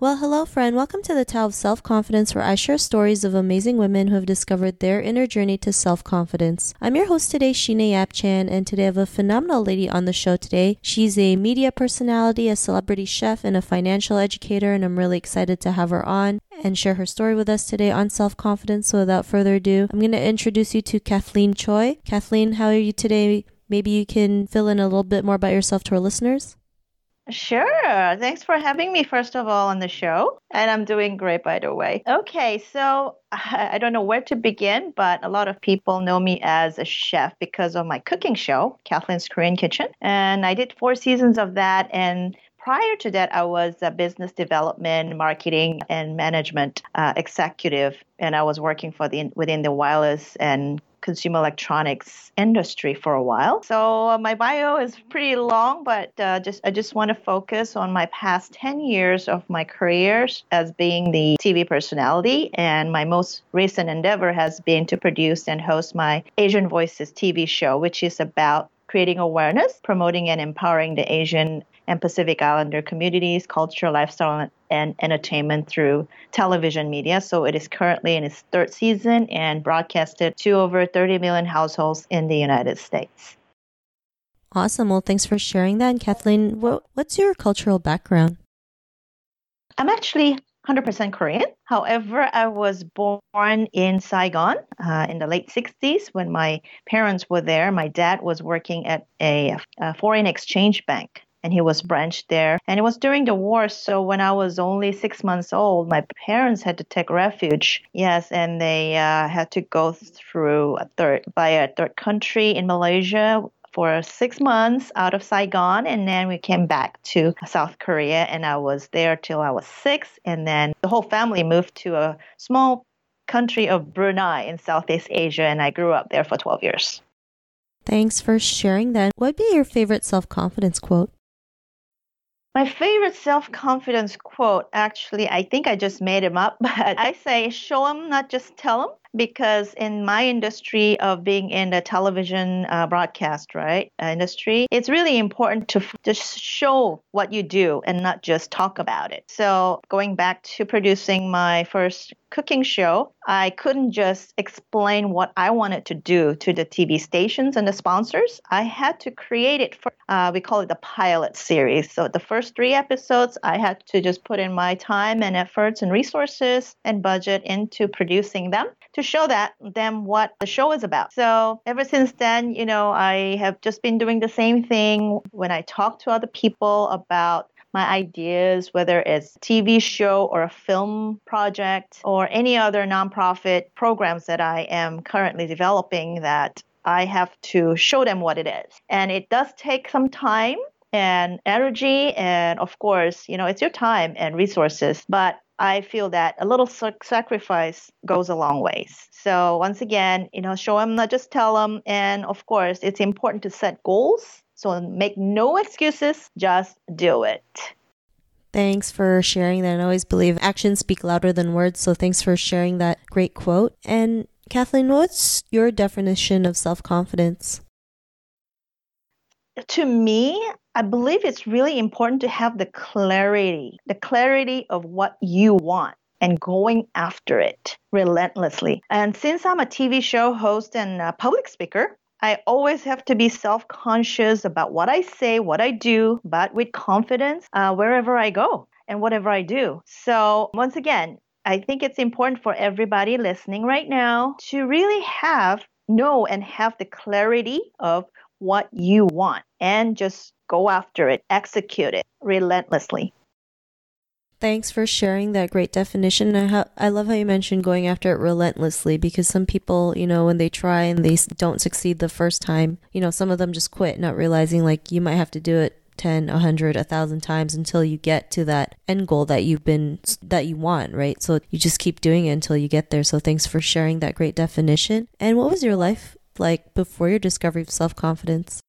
Well, hello, friend. Welcome to the Tao of Self Confidence, where I share stories of amazing women who have discovered their inner journey to self confidence. I'm your host today, Sheena Yap Chan, and today I have a phenomenal lady on the show today. She's a media personality, a celebrity chef, and a financial educator, and I'm really excited to have her on and share her story with us today on self confidence. So, without further ado, I'm going to introduce you to Kathleen Choi. Kathleen, how are you today? Maybe you can fill in a little bit more about yourself to our listeners. Sure. Thanks for having me, first of all, on the show. And I'm doing great, by the way. Okay, so I don't know where to begin, but a lot of people know me as a chef because of my cooking show, Kathleen's Korean Kitchen. And I did four seasons of that. And prior to that, I was a business development, marketing, and management uh, executive, and I was working for the within the wireless and consumer electronics industry for a while. So uh, my bio is pretty long, but uh, just I just want to focus on my past 10 years of my career as being the TV personality, and my most recent endeavor has been to produce and host my Asian Voices TV show, which is about creating awareness, promoting and empowering the Asian and Pacific Islander communities, culture, lifestyle, and entertainment through television media. So it is currently in its third season and broadcasted to over 30 million households in the United States. Awesome. Well, thanks for sharing that. And Kathleen, what, what's your cultural background? I'm actually 100% Korean. However, I was born in Saigon uh, in the late 60s when my parents were there. My dad was working at a, a foreign exchange bank and he was branched there. And it was during the war, so when I was only six months old, my parents had to take refuge. Yes, and they uh, had to go through a third by a third country in Malaysia for six months out of Saigon, and then we came back to South Korea, and I was there till I was six, and then the whole family moved to a small country of Brunei in Southeast Asia, and I grew up there for 12 years. Thanks for sharing that. What'd be your favorite self confidence quote? My favorite self confidence quote, actually, I think I just made him up, but I say, show them, not just tell them because in my industry of being in the television uh, broadcast right uh, industry it's really important to f- just show what you do and not just talk about it. So going back to producing my first cooking show i couldn't just explain what i wanted to do to the tv stations and the sponsors. I had to create it for uh, we call it the pilot series. So the first three episodes i had to just put in my time and efforts and resources and budget into producing them to show that them what the show is about. So ever since then, you know, I have just been doing the same thing when I talk to other people about my ideas, whether it's TV show or a film project or any other nonprofit programs that I am currently developing that I have to show them what it is. And it does take some time and energy and of course, you know, it's your time and resources, but I feel that a little sacrifice goes a long ways. So once again, you know, show them, not just tell them. And of course, it's important to set goals. So make no excuses, just do it. Thanks for sharing that. I always believe actions speak louder than words. So thanks for sharing that great quote. And Kathleen, what's your definition of self confidence? To me, I believe it's really important to have the clarity, the clarity of what you want and going after it relentlessly. And since I'm a TV show host and a public speaker, I always have to be self conscious about what I say, what I do, but with confidence uh, wherever I go and whatever I do. So, once again, I think it's important for everybody listening right now to really have, know, and have the clarity of what you want and just go after it, execute it relentlessly. Thanks for sharing that great definition. I, ha- I love how you mentioned going after it relentlessly because some people, you know, when they try and they don't succeed the first time, you know, some of them just quit, not realizing like you might have to do it 10, 100, 1000 times until you get to that end goal that you've been that you want, right? So you just keep doing it until you get there. So thanks for sharing that great definition. And what was your life like before your discovery of self confidence?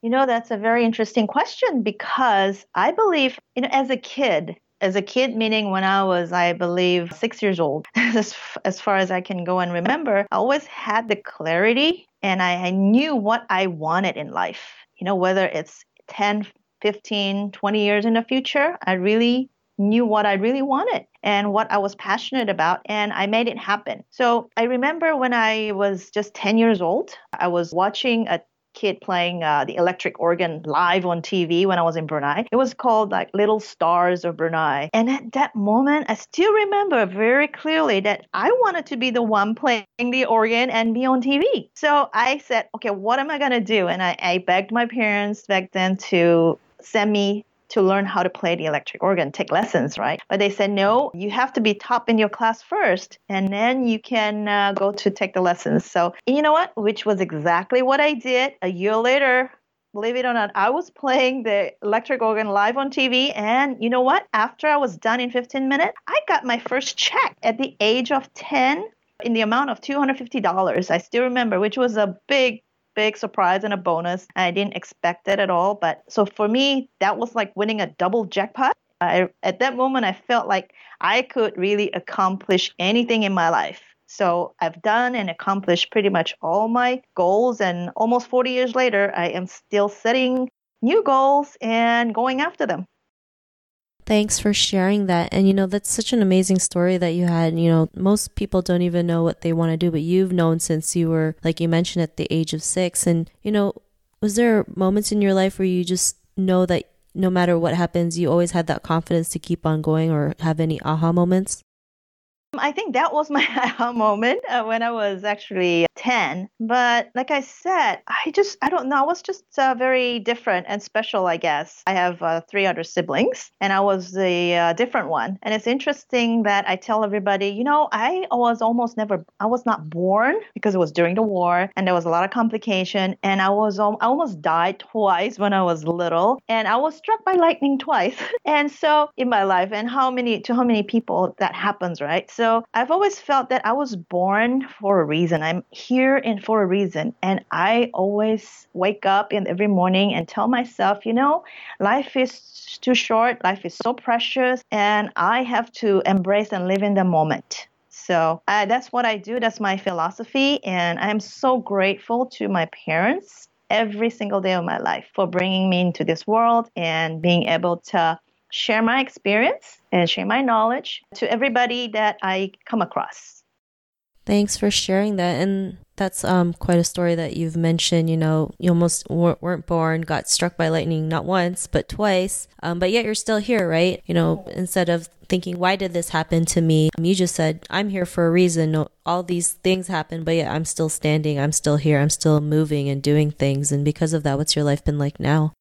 You know, that's a very interesting question because I believe, you know, as a kid, as a kid, meaning when I was, I believe, six years old, as, as far as I can go and remember, I always had the clarity and I, I knew what I wanted in life. You know, whether it's 10, 15, 20 years in the future, I really knew what I really wanted and what I was passionate about, and I made it happen. So I remember when I was just 10 years old, I was watching a kid playing uh, the electric organ live on TV when I was in Brunei. It was called like Little Stars of Brunei. And at that moment, I still remember very clearly that I wanted to be the one playing the organ and be on TV. So I said, okay, what am I going to do? And I, I begged my parents back then to send me to learn how to play the electric organ, take lessons, right? But they said, no, you have to be top in your class first, and then you can uh, go to take the lessons. So, you know what? Which was exactly what I did. A year later, believe it or not, I was playing the electric organ live on TV. And you know what? After I was done in 15 minutes, I got my first check at the age of 10 in the amount of $250. I still remember, which was a big big surprise and a bonus. I didn't expect it at all. But so for me, that was like winning a double jackpot. I, at that moment, I felt like I could really accomplish anything in my life. So I've done and accomplished pretty much all my goals. And almost 40 years later, I am still setting new goals and going after them. Thanks for sharing that. And you know, that's such an amazing story that you had. You know, most people don't even know what they want to do, but you've known since you were, like you mentioned, at the age of six. And, you know, was there moments in your life where you just know that no matter what happens, you always had that confidence to keep on going or have any aha moments? I think that was my aha moment uh, when I was actually 10. But like I said, I just, I don't know, I was just uh, very different and special, I guess. I have uh, three other siblings, and I was the uh, different one. And it's interesting that I tell everybody, you know, I was almost never, I was not born because it was during the war and there was a lot of complication. And I was, I almost died twice when I was little. And I was struck by lightning twice. and so in my life, and how many, to how many people that happens, right? So so I've always felt that I was born for a reason. I'm here and for a reason. And I always wake up in every morning and tell myself, you know, life is too short, life is so precious, and I have to embrace and live in the moment. So uh, that's what I do. That's my philosophy. And I'm so grateful to my parents every single day of my life for bringing me into this world and being able to share my experience and share my knowledge to everybody that I come across. Thanks for sharing that. And that's um, quite a story that you've mentioned. You know, you almost weren't born, got struck by lightning not once, but twice. Um, but yet you're still here, right? You know, instead of thinking, why did this happen to me? You just said, I'm here for a reason. All these things happen, but yet I'm still standing. I'm still here. I'm still moving and doing things. And because of that, what's your life been like now?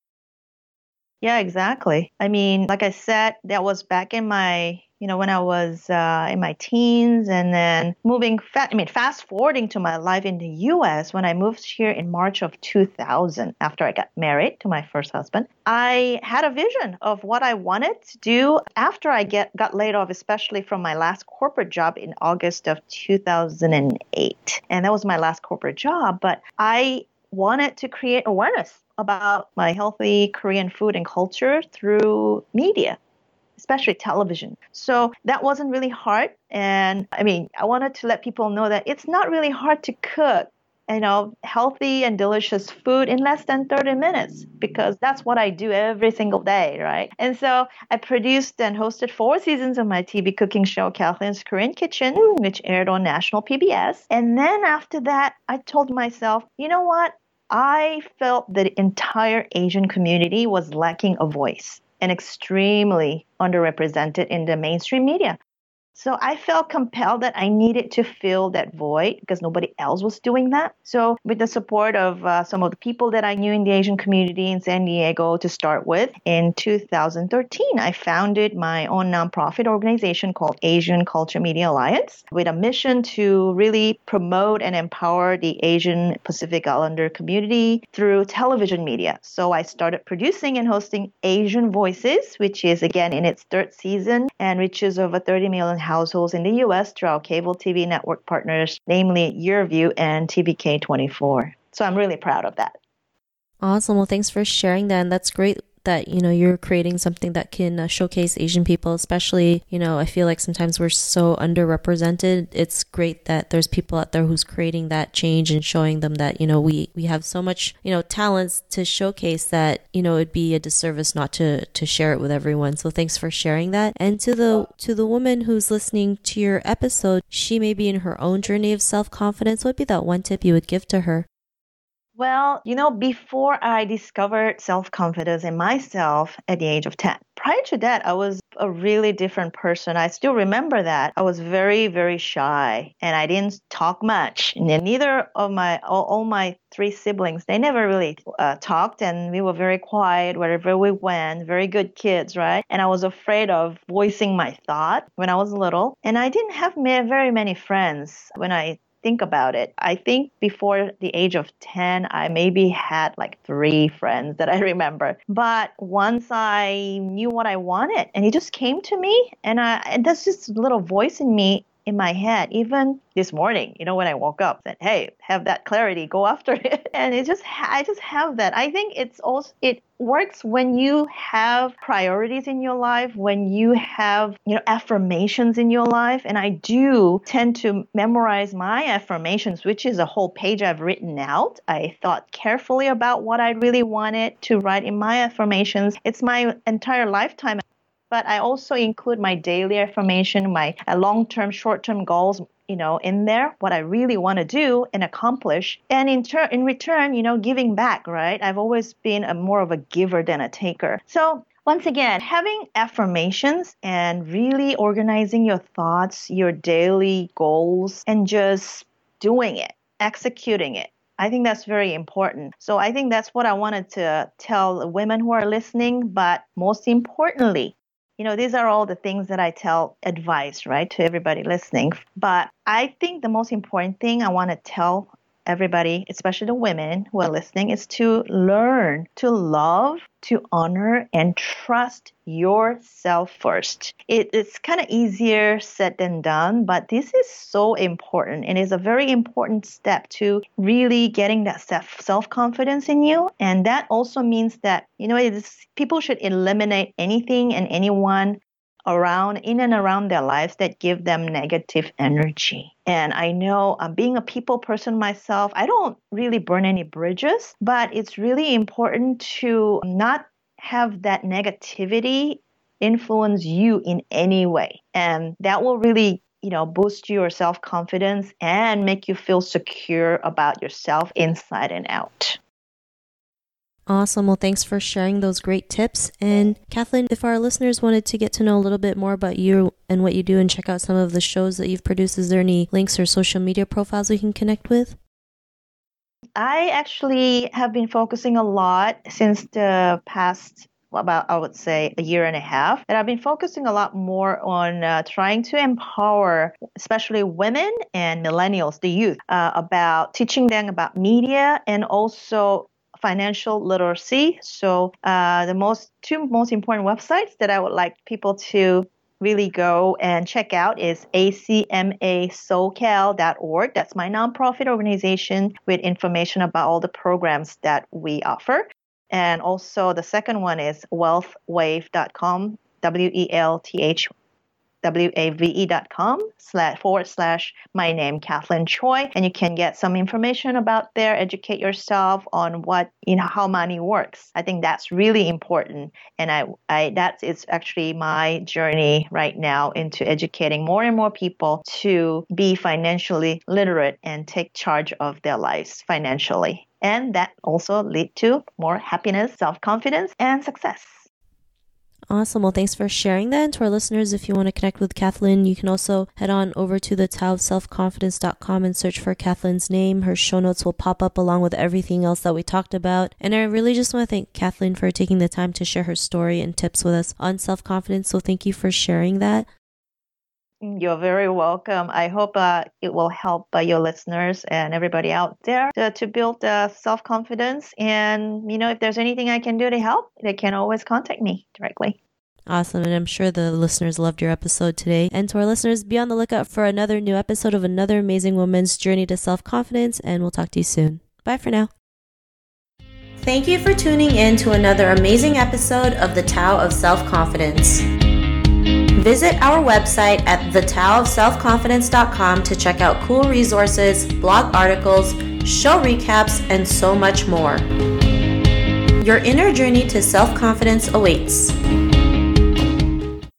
Yeah, exactly. I mean, like I said, that was back in my, you know, when I was uh, in my teens, and then moving. Fa- I mean, fast forwarding to my life in the U.S. when I moved here in March of 2000, after I got married to my first husband. I had a vision of what I wanted to do after I get got laid off, especially from my last corporate job in August of 2008, and that was my last corporate job. But I wanted to create awareness about my healthy Korean food and culture through media, especially television. So that wasn't really hard. And I mean, I wanted to let people know that it's not really hard to cook you know, healthy and delicious food in less than 30 minutes because that's what I do every single day, right? And so I produced and hosted four seasons of my TV cooking show, Kathleen's Korean Kitchen, which aired on national PBS. And then after that, I told myself, you know what? I felt the entire Asian community was lacking a voice and extremely underrepresented in the mainstream media. So I felt compelled that I needed to fill that void because nobody else was doing that. So with the support of uh, some of the people that I knew in the Asian community in San Diego to start with, in 2013, I founded my own nonprofit organization called Asian Culture Media Alliance with a mission to really promote and empower the Asian Pacific Islander community through television media. So I started producing and hosting Asian Voices, which is again in its third season and reaches over 30 million households in the US through our cable TV network partners, namely YurView and TVK24. So I'm really proud of that. Awesome. Well, thanks for sharing that. And that's great that you know you're creating something that can uh, showcase Asian people especially you know I feel like sometimes we're so underrepresented. It's great that there's people out there who's creating that change and showing them that you know we we have so much you know talents to showcase that you know it'd be a disservice not to to share it with everyone. So thanks for sharing that. And to the to the woman who's listening to your episode she may be in her own journey of self-confidence. What would be that one tip you would give to her well, you know, before I discovered self confidence in myself at the age of 10, prior to that, I was a really different person. I still remember that. I was very, very shy and I didn't talk much. Neither of my, all, all my three siblings, they never really uh, talked and we were very quiet wherever we went, very good kids, right? And I was afraid of voicing my thought when I was little. And I didn't have very many friends when I think about it, I think before the age of 10, I maybe had like three friends that I remember. But once I knew what I wanted and it just came to me, and, I, and there's this little voice in me in my head, even this morning, you know, when I woke up, said, "Hey, have that clarity, go after it," and it just, I just have that. I think it's also it works when you have priorities in your life, when you have, you know, affirmations in your life, and I do tend to memorize my affirmations, which is a whole page I've written out. I thought carefully about what I really wanted to write in my affirmations. It's my entire lifetime but I also include my daily affirmation, my uh, long term, short term goals, you know, in there, what I really want to do and accomplish. And in turn, in return, you know, giving back, right? I've always been a more of a giver than a taker. So once again, having affirmations and really organizing your thoughts, your daily goals, and just doing it, executing it. I think that's very important. So I think that's what I wanted to tell women who are listening. But most importantly, you know, these are all the things that I tell advice, right, to everybody listening. But I think the most important thing I want to tell everybody, especially the women who are listening, is to learn to love, to honor, and trust yourself first. It, it's kind of easier said than done, but this is so important and is a very important step to really getting that self confidence in you. And that also means that, you know, it's, people should eliminate anything and anyone around in and around their lives that give them negative energy. And I know uh, being a people person myself, I don't really burn any bridges, but it's really important to not have that negativity influence you in any way. And that will really you know, boost your self confidence and make you feel secure about yourself inside and out. Awesome. Well, thanks for sharing those great tips. And Kathleen, if our listeners wanted to get to know a little bit more about you and what you do and check out some of the shows that you've produced, is there any links or social media profiles we can connect with? I actually have been focusing a lot since the past about I would say a year and a half and I've been focusing a lot more on uh, trying to empower especially women and millennials the youth uh, about teaching them about media and also financial literacy. So uh, the most two most important websites that I would like people to really go and check out is acmasocal.org. That's my nonprofit organization with information about all the programs that we offer. And also the second one is wealthwave.com, W E L T H wave.com slash forward slash my name, Kathleen Choi. And you can get some information about there, educate yourself on what, you know, how money works. I think that's really important. And I, I that is actually my journey right now into educating more and more people to be financially literate and take charge of their lives financially. And that also lead to more happiness, self-confidence, and success. Awesome. Well, thanks for sharing that. And to our listeners, if you want to connect with Kathleen, you can also head on over to the Tao of Self-Confidence.com and search for Kathleen's name. Her show notes will pop up along with everything else that we talked about. And I really just want to thank Kathleen for taking the time to share her story and tips with us on self-confidence. So thank you for sharing that. You're very welcome. I hope uh, it will help uh, your listeners and everybody out there to, to build uh, self confidence. And, you know, if there's anything I can do to help, they can always contact me directly. Awesome. And I'm sure the listeners loved your episode today. And to our listeners, be on the lookout for another new episode of another amazing woman's journey to self confidence. And we'll talk to you soon. Bye for now. Thank you for tuning in to another amazing episode of The Tao of Self Confidence. Visit our website at thetaoofselfconfidence.com to check out cool resources, blog articles, show recaps, and so much more. Your inner journey to self confidence awaits.